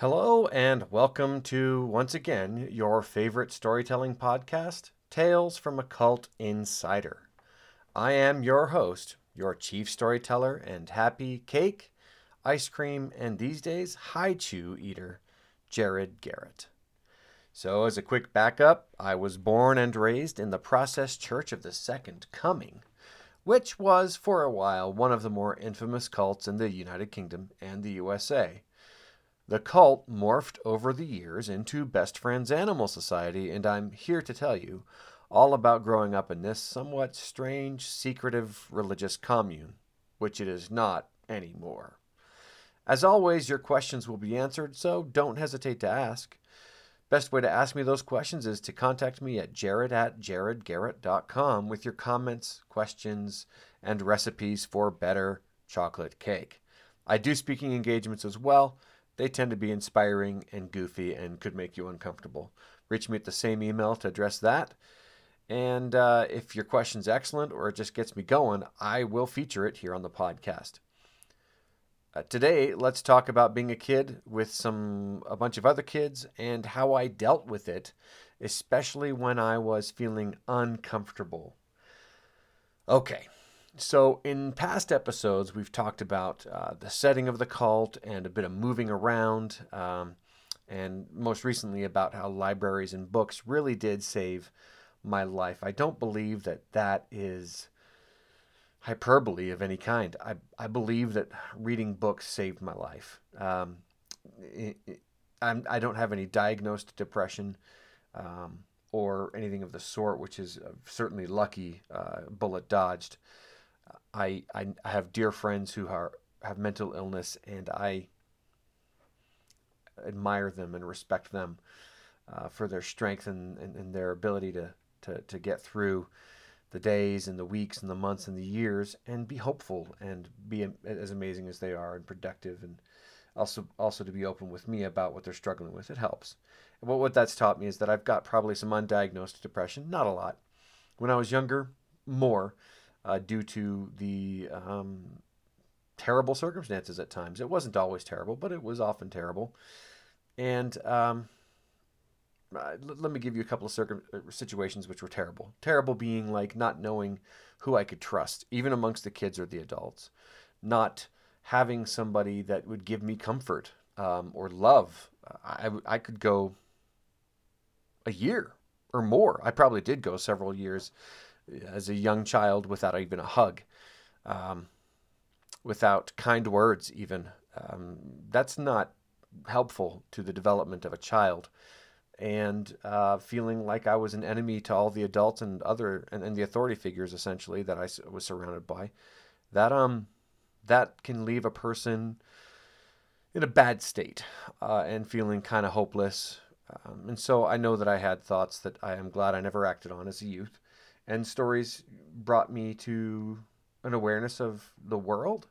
Hello, and welcome to once again your favorite storytelling podcast, Tales from a Cult Insider. I am your host, your chief storyteller and happy cake, ice cream, and these days Hi-Chew eater, Jared Garrett. So, as a quick backup, I was born and raised in the Process Church of the Second Coming, which was for a while one of the more infamous cults in the United Kingdom and the USA. The cult morphed over the years into Best Friends Animal Society, and I'm here to tell you all about growing up in this somewhat strange, secretive religious commune, which it is not anymore. As always, your questions will be answered, so don't hesitate to ask. Best way to ask me those questions is to contact me at jared at jaredgarrett.com with your comments, questions, and recipes for better chocolate cake. I do speaking engagements as well. They tend to be inspiring and goofy and could make you uncomfortable. Reach me at the same email to address that. And uh, if your question's excellent or it just gets me going, I will feature it here on the podcast. Uh, today, let's talk about being a kid with some a bunch of other kids and how I dealt with it, especially when I was feeling uncomfortable. Okay, so in past episodes, we've talked about uh, the setting of the cult and a bit of moving around, um, and most recently about how libraries and books really did save my life. I don't believe that that is hyperbole of any kind. I, I believe that reading books saved my life. Um, it, it, I don't have any diagnosed depression um, or anything of the sort, which is uh, certainly lucky, uh, bullet dodged. I, I, I have dear friends who are have mental illness, and I admire them and respect them uh, for their strength and, and, and, their ability to, to, to get through the days and the weeks and the months and the years and be hopeful and be as amazing as they are and productive and also also to be open with me about what they're struggling with. It helps. And what, what that's taught me is that i've got probably some undiagnosed depression not a lot. When i was younger more uh, due to the um, terrible circumstances at times it wasn't always terrible but it was often terrible and um, uh, let me give you a couple of circum- uh, situations which were terrible. Terrible being like not knowing who I could trust, even amongst the kids or the adults, not having somebody that would give me comfort um, or love. I, I could go a year or more. I probably did go several years as a young child without even a hug, um, without kind words, even. Um, that's not helpful to the development of a child and uh, feeling like I was an enemy to all the adults and other and, and the authority figures essentially that I was surrounded by, that um that can leave a person in a bad state uh, and feeling kind of hopeless. Um, and so I know that I had thoughts that I am glad I never acted on as a youth, and stories brought me to an awareness of the world.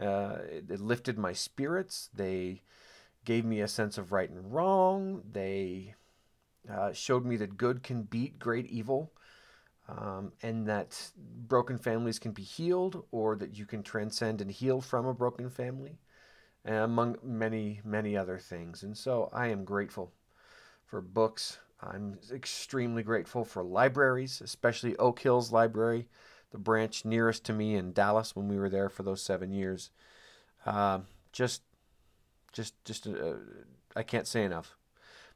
Uh, it, it lifted my spirits. They gave me a sense of right and wrong. They uh, showed me that good can beat great evil, um, and that broken families can be healed, or that you can transcend and heal from a broken family, among many, many other things. And so I am grateful for books. I'm extremely grateful for libraries, especially Oak Hills Library, the branch nearest to me in Dallas when we were there for those seven years. Uh, just, just, just, uh, I can't say enough.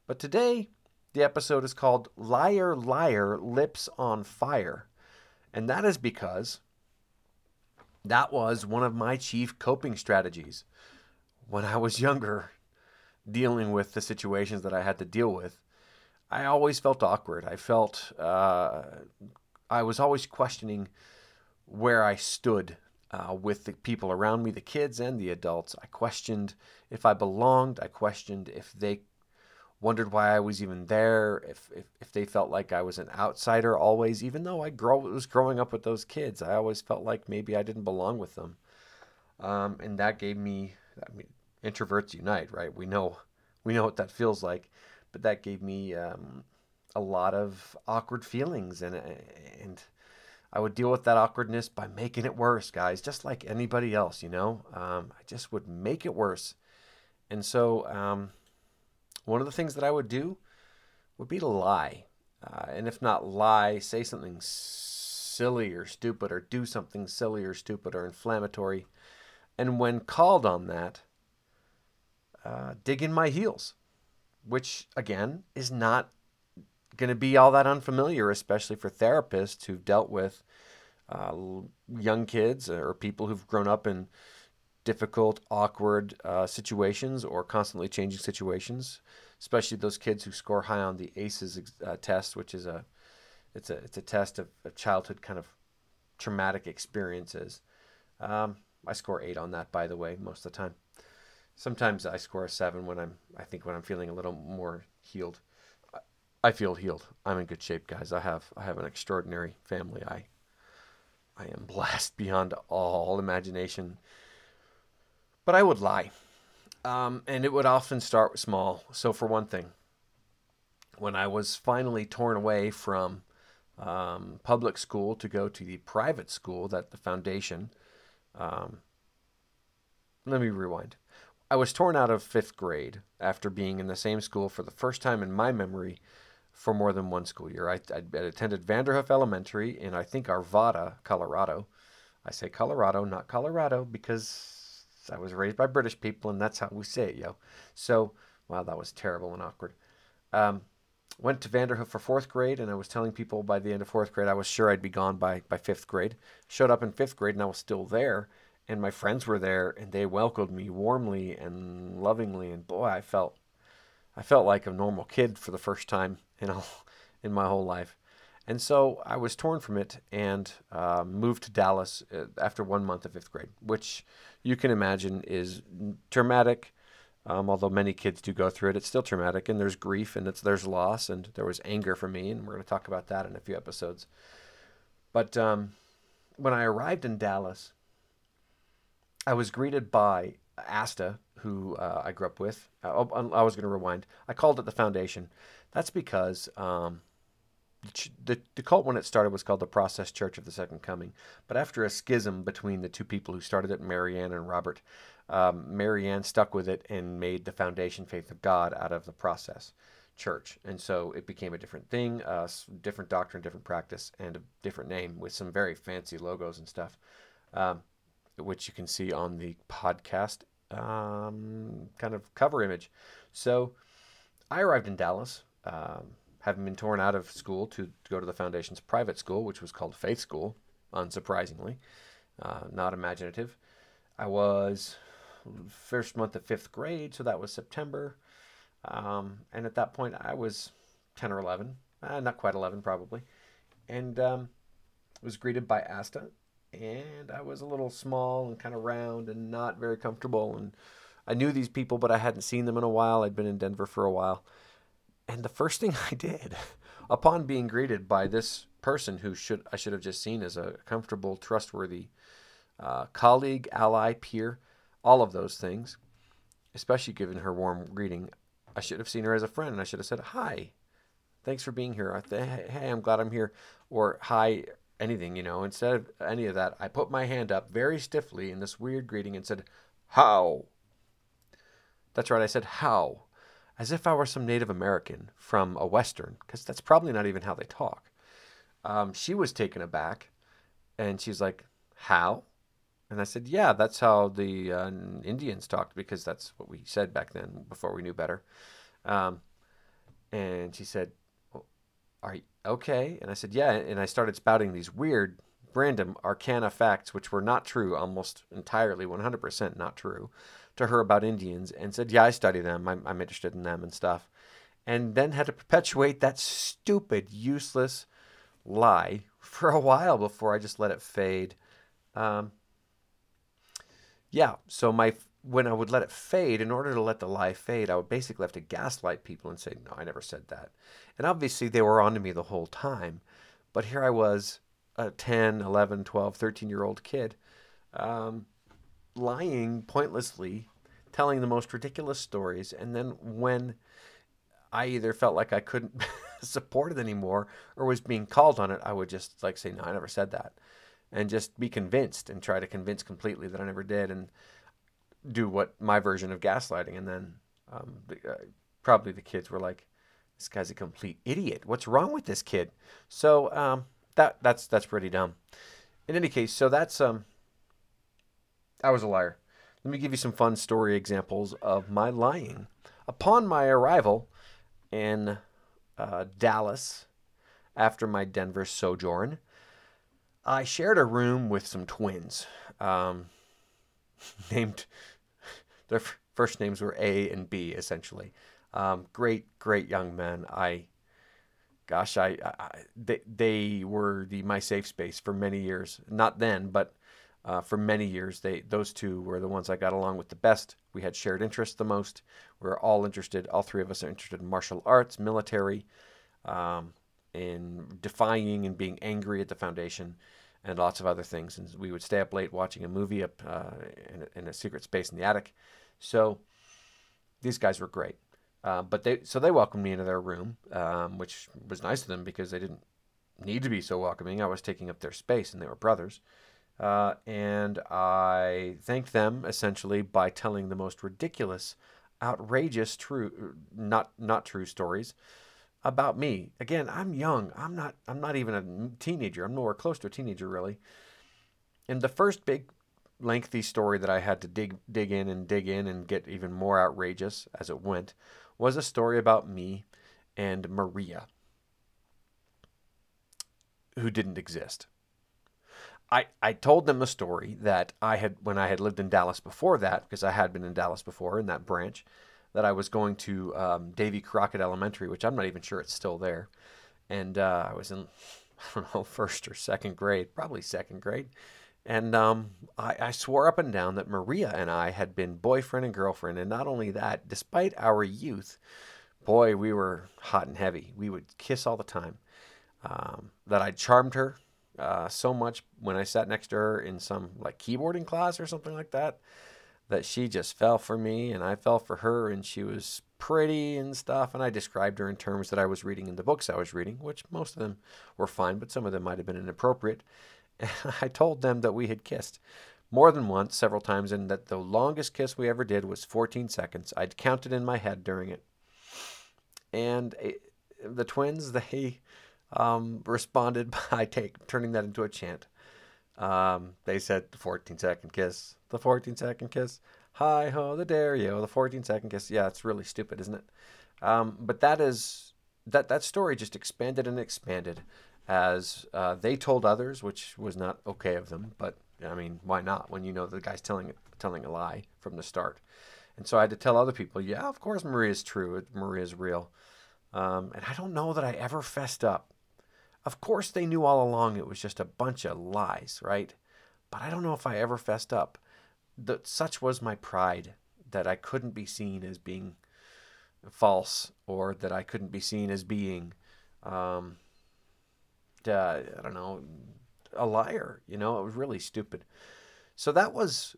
But today, the episode is called Liar, Liar, Lips on Fire. And that is because that was one of my chief coping strategies when I was younger, dealing with the situations that I had to deal with. I always felt awkward. I felt, uh, I was always questioning where I stood uh, with the people around me, the kids and the adults. I questioned if I belonged. I questioned if they wondered why I was even there, if, if, if they felt like I was an outsider always, even though I grow, was growing up with those kids. I always felt like maybe I didn't belong with them. Um, and that gave me, I mean, introverts unite, right? We know, we know what that feels like, but that gave me um, a lot of awkward feelings, and and I would deal with that awkwardness by making it worse, guys, just like anybody else, you know. Um, I just would make it worse, and so um, one of the things that I would do would be to lie. Uh, and if not lie, say something silly or stupid or do something silly or stupid or inflammatory. And when called on that, uh, dig in my heels, which again is not going to be all that unfamiliar, especially for therapists who've dealt with uh, young kids or people who've grown up in difficult, awkward uh, situations or constantly changing situations, especially those kids who score high on the ACEs uh, test, which is a it's a it's a test of, childhood kind of traumatic experiences. Um, I score eight on that, by the way, most of the time. Sometimes I score a seven when I'm I think when I'm feeling a little more healed. I feel healed. I'm in good shape, guys. I have I have an extraordinary family. I I am blessed beyond all imagination. But I would lie. Um, and it would often start small. So, for one thing, when I was finally torn away from um, public school to go to the private school that the foundation, um, let me rewind. I was torn out of fifth grade after being in the same school for the first time in my memory for more than one school year. I, I attended Vanderhoof Elementary in, I think, Arvada, Colorado. I say Colorado, not Colorado, because I was raised by British people and that's how we say it, yo. So, wow, that was terrible and awkward. Um, went to Vanderhoof for fourth grade, and I was telling people by the end of fourth grade I was sure I'd be gone by, by fifth grade. Showed up in fifth grade, and I was still there, and my friends were there, and they welcomed me warmly and lovingly, and boy, I felt I felt like a normal kid for the first time in all, in my whole life. And so I was torn from it and uh, moved to Dallas uh, after one month of fifth grade, which you can imagine is traumatic. Um, although many kids do go through it, it's still traumatic, and there's grief, and it's there's loss, and there was anger for me, and we're going to talk about that in a few episodes. But um, when I arrived in Dallas, I was greeted by Asta, who uh, I grew up with. Uh, oh, I was going to rewind. I called it the Foundation. That's because um, the, the cult, when it started, was called the Process Church of the Second Coming. But after a schism between the two people who started it, Marianne and Robert, um, Marianne stuck with it and made the Foundation Faith of God out of the Process Church. And so it became a different thing, uh, different doctrine, different practice, and a different name with some very fancy logos and stuff. Um, which you can see on the podcast um, kind of cover image. So I arrived in Dallas, um, having been torn out of school to, to, go to the Foundation's private school, which was called Faith School, unsurprisingly, uh, not imaginative. I was first month of fifth grade, so that was September. Um, and at that point, I was 10 or 11, uh, not quite 11 probably, and um, was greeted by Asta and I was a little small and kind of round and not very comfortable. And I knew these people, but I hadn't seen them in a while. I'd been in Denver for a while. And the first thing I did, upon being greeted by this person who should I should have just seen as a comfortable, trustworthy uh, colleague, ally, peer, all of those things, especially given her warm greeting, I should have seen her as a friend. And I should have said, "Hi, thanks for being here. Hey, I'm glad I'm here." Or, "Hi, anything, you know. Instead of any of that, I put my hand up very stiffly in this weird greeting and said, How? That's right, I said, How? As if I were some Native American from a Western, because that's probably not even how they talk. Um, she was taken aback and she's like, How? And I said, Yeah, that's how the uh, Indians talked, because that's what we said back then before we knew better. Um, and she said, are you okay? And I said, yeah. And I started spouting these weird, random arcana facts, which were not true, almost entirely, 100% not true, to her about Indians and said, yeah, I study them. I'm, I'm interested in them and stuff. And then had to perpetuate that stupid, useless lie for a while before I just let it fade. Um, yeah, so my when I would let it fade, in order to let the lie fade, I would basically have to gaslight people and say, No, I never said that. And obviously, they were on to me the whole time. But here I was, a 10, 11, 12, 13 year old kid, um, lying pointlessly, telling the most ridiculous stories. And then when I either felt like I couldn't support it anymore or was being called on it, I would just like say, No, I never said that. And just be convinced and try to convince completely that I never did. And do what my version of gaslighting, and then um, the, uh, probably the kids were like, "This guy's a complete idiot. What's wrong with this kid?" So um, that that's that's pretty dumb. In any case, so that's um, I was a liar. Let me give you some fun story examples of my lying. Upon my arrival in uh, Dallas after my Denver sojourn, I shared a room with some twins um, named, their f- first names were A and B, essentially. Um, great, great young men. I, gosh, I, I, they, they were the my safe space for many years. Not then, but uh, for many years. They those two were the ones I got along with the best. We had shared interests the most. We were all interested. All three of us are interested in martial arts, military, um, in defying and being angry at the foundation, and lots of other things. And we would stay up late watching a movie up uh, in, a, in, a, secret space in the attic. So these guys were great. Uh, but they so they welcomed me into their room, um, which was nice of them because they didn't need to be so welcoming. I was taking up their space, and they were brothers. Uh, and I thanked them essentially by telling the most ridiculous, outrageous, true, not not true stories about me. Again, I'm young. I'm not. I'm not even a teenager. I'm nowhere close to a teenager, really. And the first big, lengthy story that I had to dig dig in and dig in and get even more outrageous as it went was a story about me and Maria, who didn't exist. I, I told them a story that I had when I had lived in Dallas before that, because I had been in Dallas before in that branch, that I was going to um, Davy Crockett Elementary, which I'm not even sure it's still there. And uh, I was in, I don't know, first or second grade, probably second grade. And um, I, I swore up and down that Maria and I had been boyfriend and girlfriend. And not only that, despite our youth, boy, we were hot and heavy. We would kiss all the time. Um, that I charmed her uh, so much when I sat next to her in some like keyboarding class or something like that that she just fell for me and I fell for her and she was pretty and stuff and I described her in terms that I was reading in the books I was reading which most of them were fine but some of them might have been inappropriate I told them that we had kissed more than once several times and that the longest kiss we ever did was 14 seconds I'd counted in my head during it and it, the twins they um, responded by take, turning that into a chant. Um, they said the 14 second kiss, the 14 second kiss, hi ho the Dario, the 14 second kiss. Yeah, it's really stupid, isn't it? Um, but that is that that story just expanded and expanded as uh, they told others, which was not okay of them. But I mean, why not when you know the guy's telling telling a lie from the start? And so I had to tell other people, yeah, of course Maria's true. Maria's real. Um, and I don't know that I ever fessed up of course, they knew all along it was just a bunch of lies, right? But I don't know if I ever fessed up. The, such was my pride that I couldn't be seen as being false or that I couldn't be seen as being, um, uh, I don't know, a liar. You know, it was really stupid. So that was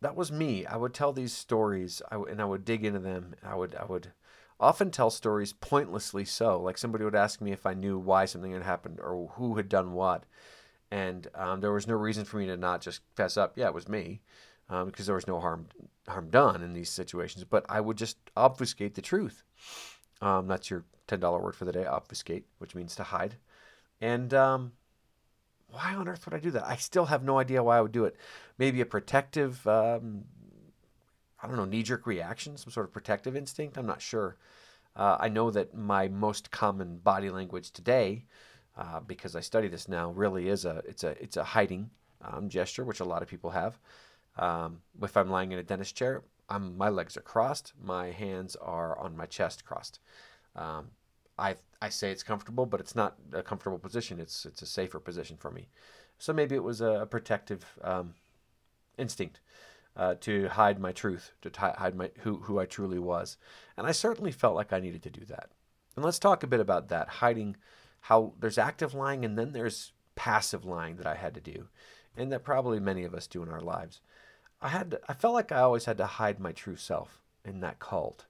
that was me. I would tell these stories, I, and I would dig into them. I would I would often tell stories pointlessly so. Like somebody would ask me if I knew why something had happened or who had done what. And um, there was no reason for me to not just fess up, yeah, it was me, um, because there was no harm harm done in these situations. But I would just obfuscate the truth. Um, that's your ten dollar word for the day, obfuscate, which means to hide. And um, why on earth would I do that? I still have no idea why I would do it. Maybe a protective um, I don't know, knee jerk reaction, some sort of protective instinct. I'm not sure. Uh, I know that my most common body language today, uh, because I study this now, really is a it's a it's a hiding um, gesture, which a lot of people have. Um, if I'm lying in a dentist chair, I'm, my legs are crossed, my hands are on my chest crossed. Um, I I say it's comfortable, but it's not a comfortable position. It's it's a safer position for me. So maybe it was a, protective um, instinct uh, to hide my truth, to t- hide my who who I truly was, and I certainly felt like I needed to do that. And let's talk a bit about that hiding. How there's active lying and then there's passive lying that I had to do, and that probably many of us do in our lives. I had to, I felt like I always had to hide my true self in that cult,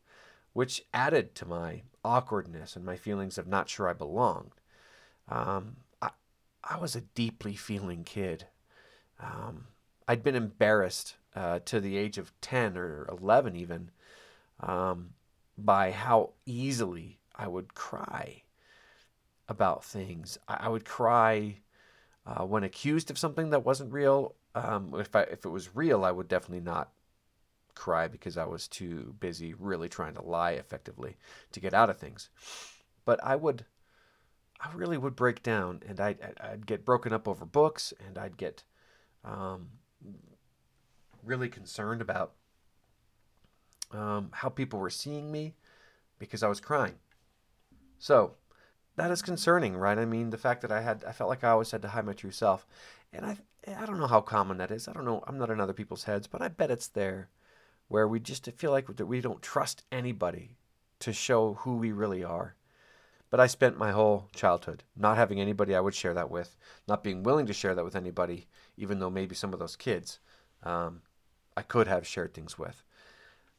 which added to my awkwardness and my feelings of not sure I belonged. Um, I I was a deeply feeling kid. Um, I'd been embarrassed uh, to the age of 10 or 11 even um, by how easily I would cry about things. I, I would cry uh, when accused of something that wasn't real. Um, if I, if it was real, I would definitely not cry because I was too busy really trying to lie effectively to get out of things. But I would, I really would break down, and I'd, I'd get broken up over books, and I'd get um, really concerned about um, how people were seeing me because I was crying. So that is concerning, right? I mean, the fact that I had, I felt like I always had to hide my true self, and I, I don't know how common that is. I don't know. I'm not in other people's heads, but I bet it's there, where we just feel like we don't trust anybody to show who we really are. But I spent my whole childhood not having anybody I would share that with, not being willing to share that with anybody, even though maybe some of those kids um, I could have shared things with.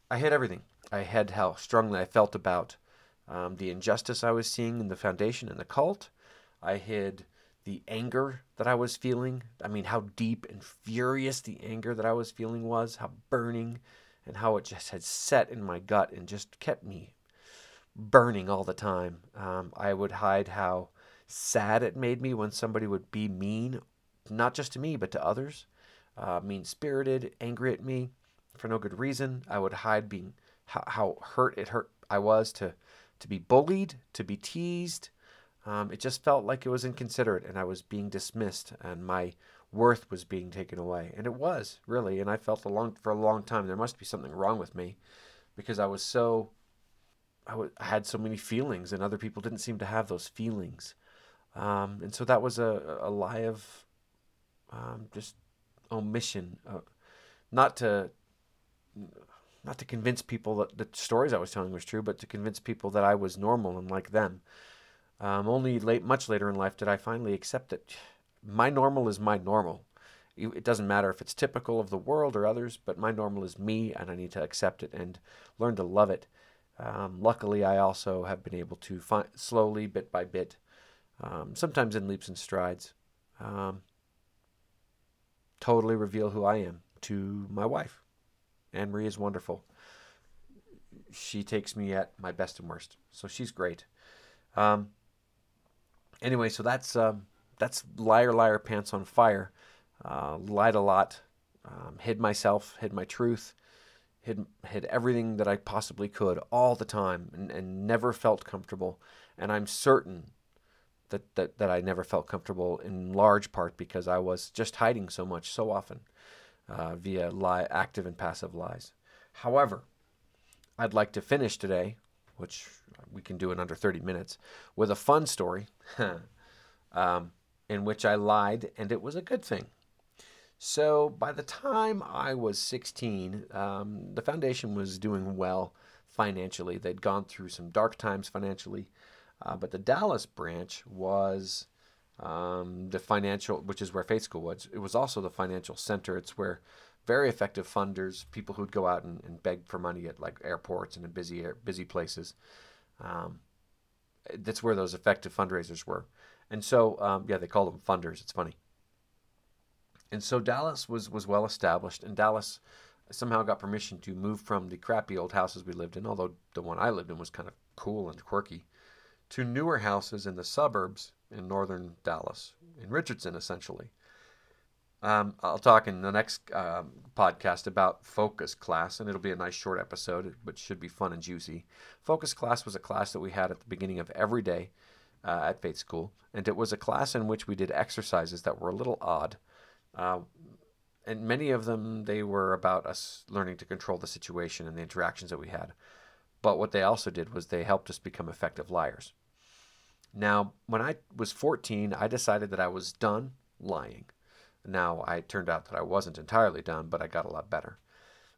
I hid everything. I hid how strongly I felt about um, the injustice I was seeing in the foundation and the cult. I hid the anger that I was feeling. I mean, how deep and furious the anger that I was feeling was, how burning, and how it just had set in my gut and just kept me burning all the time. Um, I would hide how sad it made me when somebody would be mean, not just to me, but to others, uh, mean spirited, angry at me for no good reason. I would hide being how, how hurt it hurt I was to to be bullied, to be teased. Um, it just felt like it was inconsiderate, and I was being dismissed, and my worth was being taken away, and it was really. And I felt a long for a long time there must be something wrong with me, because I was so I, w- I had so many feelings, and other people didn't seem to have those feelings, um, and so that was a, a lie of um, just omission, uh, not to not to convince people that the stories I was telling was true, but to convince people that I was normal and like them. Um, only late, much later in life, did I finally accept that my normal is my normal. It doesn't matter if it's typical of the world or others, but my normal is me, and I need to accept it and learn to love it. Um, luckily, I also have been able to find, slowly, bit by bit, um, sometimes in leaps and strides, um, totally reveal who I am to my wife. Anne Marie is wonderful. She takes me at my best and worst, so she's great. Um, anyway, so that's um, that's liar, liar, pants on fire. Uh, lied a lot, um, hid myself, hid my truth, hid hid everything that I possibly could all the time, and, and never felt comfortable. And I'm certain that, that that I never felt comfortable in large part because I was just hiding so much so often uh, via lie, active and passive lies. However, I'd like to finish today, which we can do in under 30 minutes, with a fun story um, in which I lied and it was a good thing. So by the time I was 16, um, the foundation was doing well financially. They'd gone through some dark times financially, uh, but the Dallas branch was um, the financial, which is where Faith School was, it was also the financial center. It's where very effective funders, people who'd go out and, and beg for money at like airports and in busy busy places. Um, that's where those effective fundraisers were. And so, um, yeah, they call them funders. It's funny. And so Dallas was was well established, and Dallas somehow got permission to move from the crappy old houses we lived in, although the one I lived in was kind of cool and quirky, to newer houses in the suburbs in northern Dallas, in Richardson, essentially. Um, I'll talk in the next um, podcast about Focus Class, and it'll be a nice short episode, but should be fun and juicy. Focus Class was a class that we had at the beginning of every day uh, at Faith School, and it was a class in which we did exercises that were a little odd. Uh, and many of them, they were about us learning to control the situation and the interactions that we had. But what they also did was they helped us become effective liars. Now, when I was 14, I decided that I was done lying. Now, I turned out that I wasn't entirely done, but I got a lot better.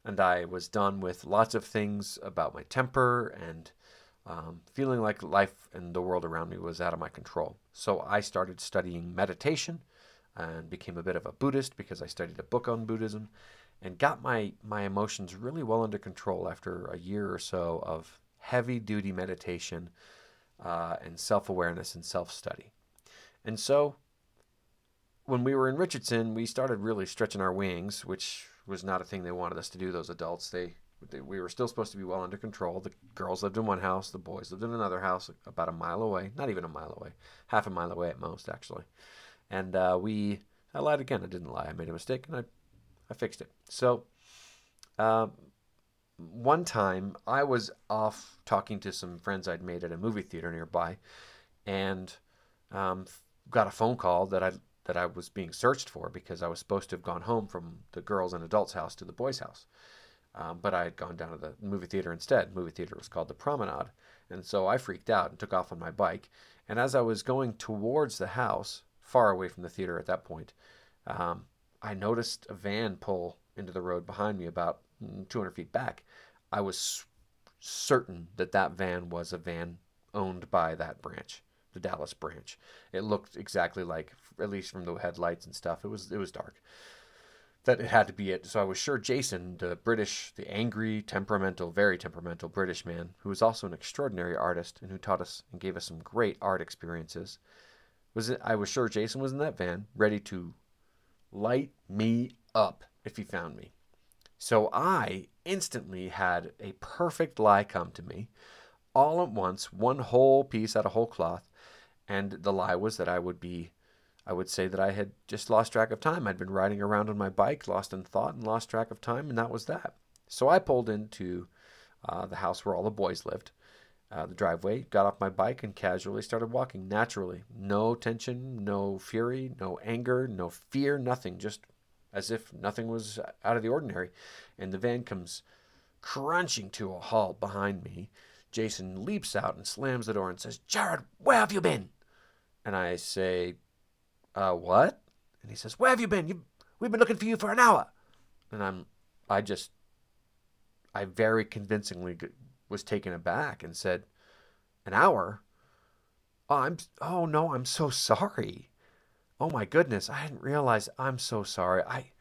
And I was done with lots of things about my temper and um, feeling like life and the world around me was out of my control. So I started studying meditation and became a bit of a Buddhist because I studied a book on Buddhism and got my, my emotions really well under control after a year or so of heavy duty meditation uh, and self awareness and self study. And so when we were in Richardson, we started really stretching our wings, which was not a thing they wanted us to do, those adults. They We were still supposed to be well under control. The girls lived in one house, the boys lived in another house about a mile away, not even a mile away, half a mile away at most, actually. And uh, we, I lied again. I didn't lie. I made a mistake and I, I fixed it. So, uh, one time I was off talking to some friends I'd made at a movie theater nearby, and um, got a phone call that I that I was being searched for because I was supposed to have gone home from the girls' and adults' house to the boys' house. Um, but I had gone down to the movie theater instead. The movie theater was called the Promenade. And so I freaked out and took off on my bike. And as I was going towards the house, far away from the theater at that point, um, I noticed a van pull into the road behind me about mm, 200 feet back. I was certain that that van was a van owned by that branch the Dallas branch. It looked exactly like, at least from the headlights and stuff. It was it was dark. That it had to be it. So I was sure Jason, the British, the angry, temperamental, very temperamental British man, who was also an extraordinary artist and who taught us and gave us some great art experiences, was I was sure Jason was in that van, ready to light me up if he found me. So I instantly had a perfect lie come to me all at once, one whole piece out of whole cloth, and the lie was that I would be, I would say that I had just lost track of time. I'd been riding around on my bike, lost in thought, and lost track of time, and that was that. So I pulled into uh, the house where all the boys lived, uh, the driveway, got off my bike, and casually started walking naturally. No tension, no fury, no anger, no fear, nothing. Just as if nothing was out of the ordinary. And the van comes crunching to a halt behind me. Jason leaps out and slams the door and says, Jared, where have you been? And I say, uh, what? And he says, where have you been? You, we've been looking for you for an hour. And I'm, I just, I very convincingly was taken aback and said, an hour? Oh, I'm, oh no, I'm so sorry. Oh my goodness, I didn't realize. I'm so sorry. I,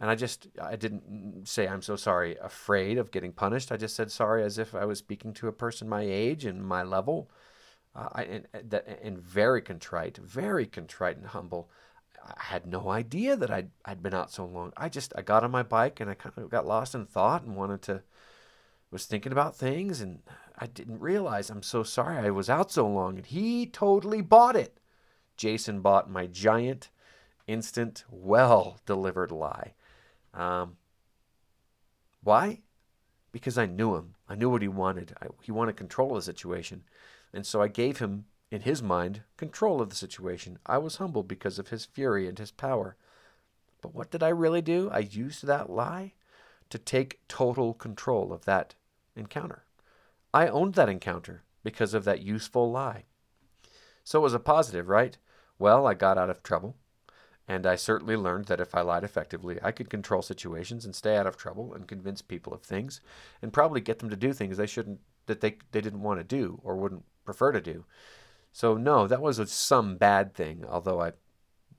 and I just, I didn't say I'm so sorry, afraid of getting punished. I just said sorry as if I was speaking to a person my age and my level uh, I, and, that, and very contrite, very contrite and humble. I had no idea that I'd, I'd been out so long. I just, I got on my bike and I kind of got lost in thought and wanted to, was thinking about things and I didn't realize I'm so sorry I was out so long. And he totally bought it. Jason bought my giant, instant, well delivered lie. Um, why? Because I knew him. I knew what he wanted. I, he wanted control of the situation. And so I gave him, in his mind, control of the situation. I was humbled because of his fury and his power. But what did I really do? I used that lie to take total control of that encounter. I owned that encounter because of that useful lie. So it was a positive, right? Well, I got out of trouble, and I certainly learned that if I lied effectively, I could control situations and stay out of trouble and convince people of things and probably get them to do things they shouldn't that they they didn't want to do or wouldn't prefer to do. So no, that was some bad thing. Although I,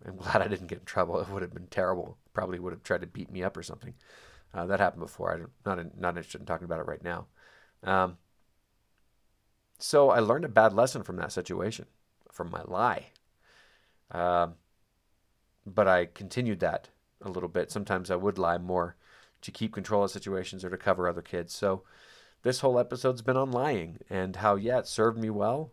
I'm glad I didn't get in trouble. It would have been terrible. Probably would have tried to beat me up or something. Uh, that happened before. I'm not in, not interested in talking about it right now. Um, so I learned a bad lesson from that situation, from my lie. Uh, but I continued that a little bit. Sometimes I would lie more to keep control of situations or to cover other kids. So this whole episode's been on lying and how, yeah, it served me well,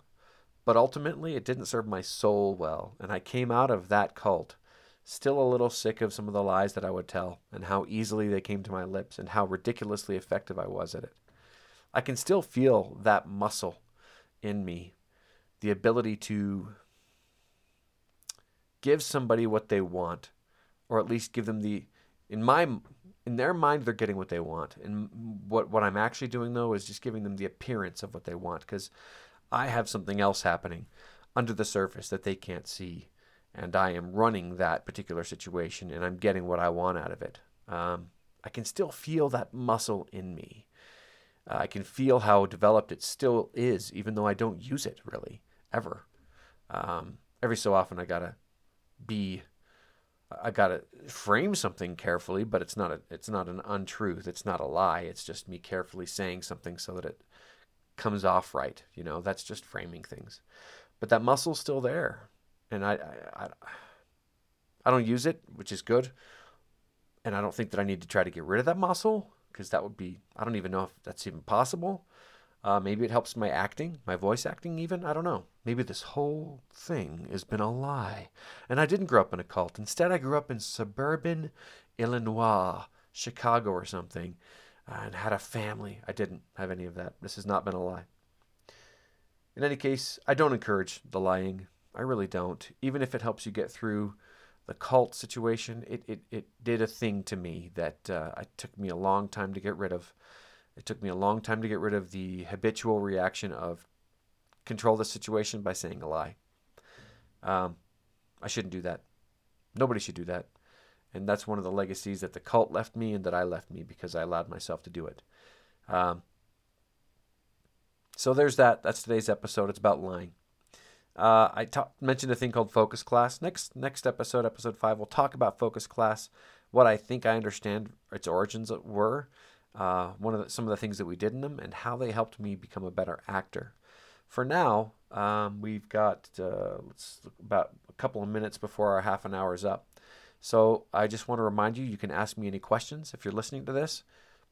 but ultimately it didn't serve my soul well. And I came out of that cult still a little sick of some of the lies that I would tell and how easily they came to my lips and how ridiculously effective I was at it. I can still feel that muscle in me, the ability to give somebody what they want, or at least give them the, in my in their mind they're getting what they want. And what what i'm actually doing though is just giving them the appearance of what they want because i have something else happening under the surface that they can't see. And i am running that particular situation and i'm getting what i want out of it. Um, i can still feel that muscle in me. Uh, i can feel how developed it still is even though i don't use it really ever. Um, every so often i gotta be I got to frame something carefully, but it's not a it's not an untruth. It's not a lie. It's just me carefully saying something so that it comes off right. You know, that's just framing things. But that muscle's still there, and I I, I, I don't use it, which is good. And I don't think that I need to try to get rid of that muscle because that would be, I don't even know if that's even possible. Uh, maybe it helps my acting, my voice acting, even. I don't know. Maybe this whole thing has been a lie. And I didn't grow up in a cult. Instead, I grew up in suburban Illinois, Chicago, or something, uh, and had a family. I didn't have any of that. This has not been a lie. In any case, I don't encourage the lying. I really don't. Even if it helps you get through the cult situation, it, it, it did a thing to me that uh, it took me a long time to get rid of. It took me a long time to get rid of the habitual reaction of control the situation by saying a lie. Um, I shouldn't do that. Nobody should do that. And that's one of the legacies that the cult left me and that I left me because I allowed myself to do it. Um, so there's that. That's today's episode. It's about lying. Uh, I ta- mentioned a thing called focus class. Next next episode, episode five, we'll talk about focus class, what I think I understand its origins were, uh, one of the, some of the things that we did in them, and how they helped me become a better actor. For now, um, we've got uh, about a couple of minutes before our half an hour is up. So I just want to remind you, you can ask me any questions if you're listening to this.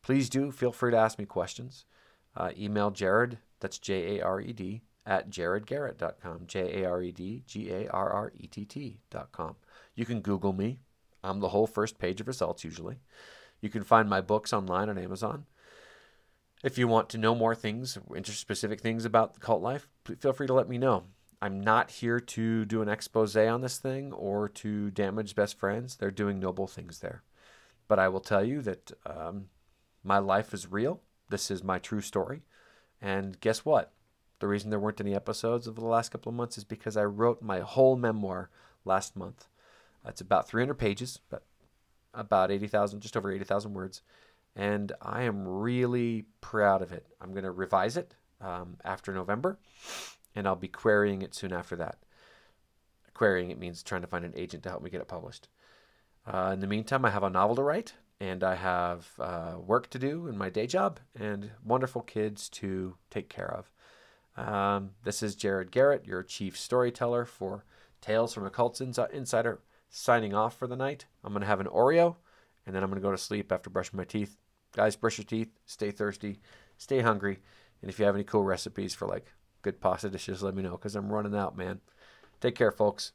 Please do feel free to ask me questions. Uh, email Jared, that's J A R E D, at jaredgarrett.com, J A R E D G A R R E T T.com. You can Google me. I'm the whole first page of results usually. You can find my books online on Amazon. If you want to know more things, specific things about the cult life, feel free to let me know. I'm not here to do an expose on this thing or to damage best friends. They're doing noble things there. But I will tell you that um, my life is real. This is my true story. And guess what? The reason there weren't any episodes over the last couple of months is because I wrote my whole memoir last month. It's about 300 pages, but about 80,000, just over 80,000 words. And I am really proud of it. I'm going to revise it um, after November, and I'll be querying it soon after that. Querying it means trying to find an agent to help me get it published. Uh, in the meantime, I have a novel to write, and I have uh, work to do in my day job, and wonderful kids to take care of. Um, this is Jared Garrett, your chief storyteller for Tales from a Cults Insider signing off for the night. I'm going to have an Oreo and then I'm going to go to sleep after brushing my teeth. Guys, brush your teeth, stay thirsty, stay hungry. And if you have any cool recipes for like good pasta dishes, let me know because I'm running out, man. Take care, folks.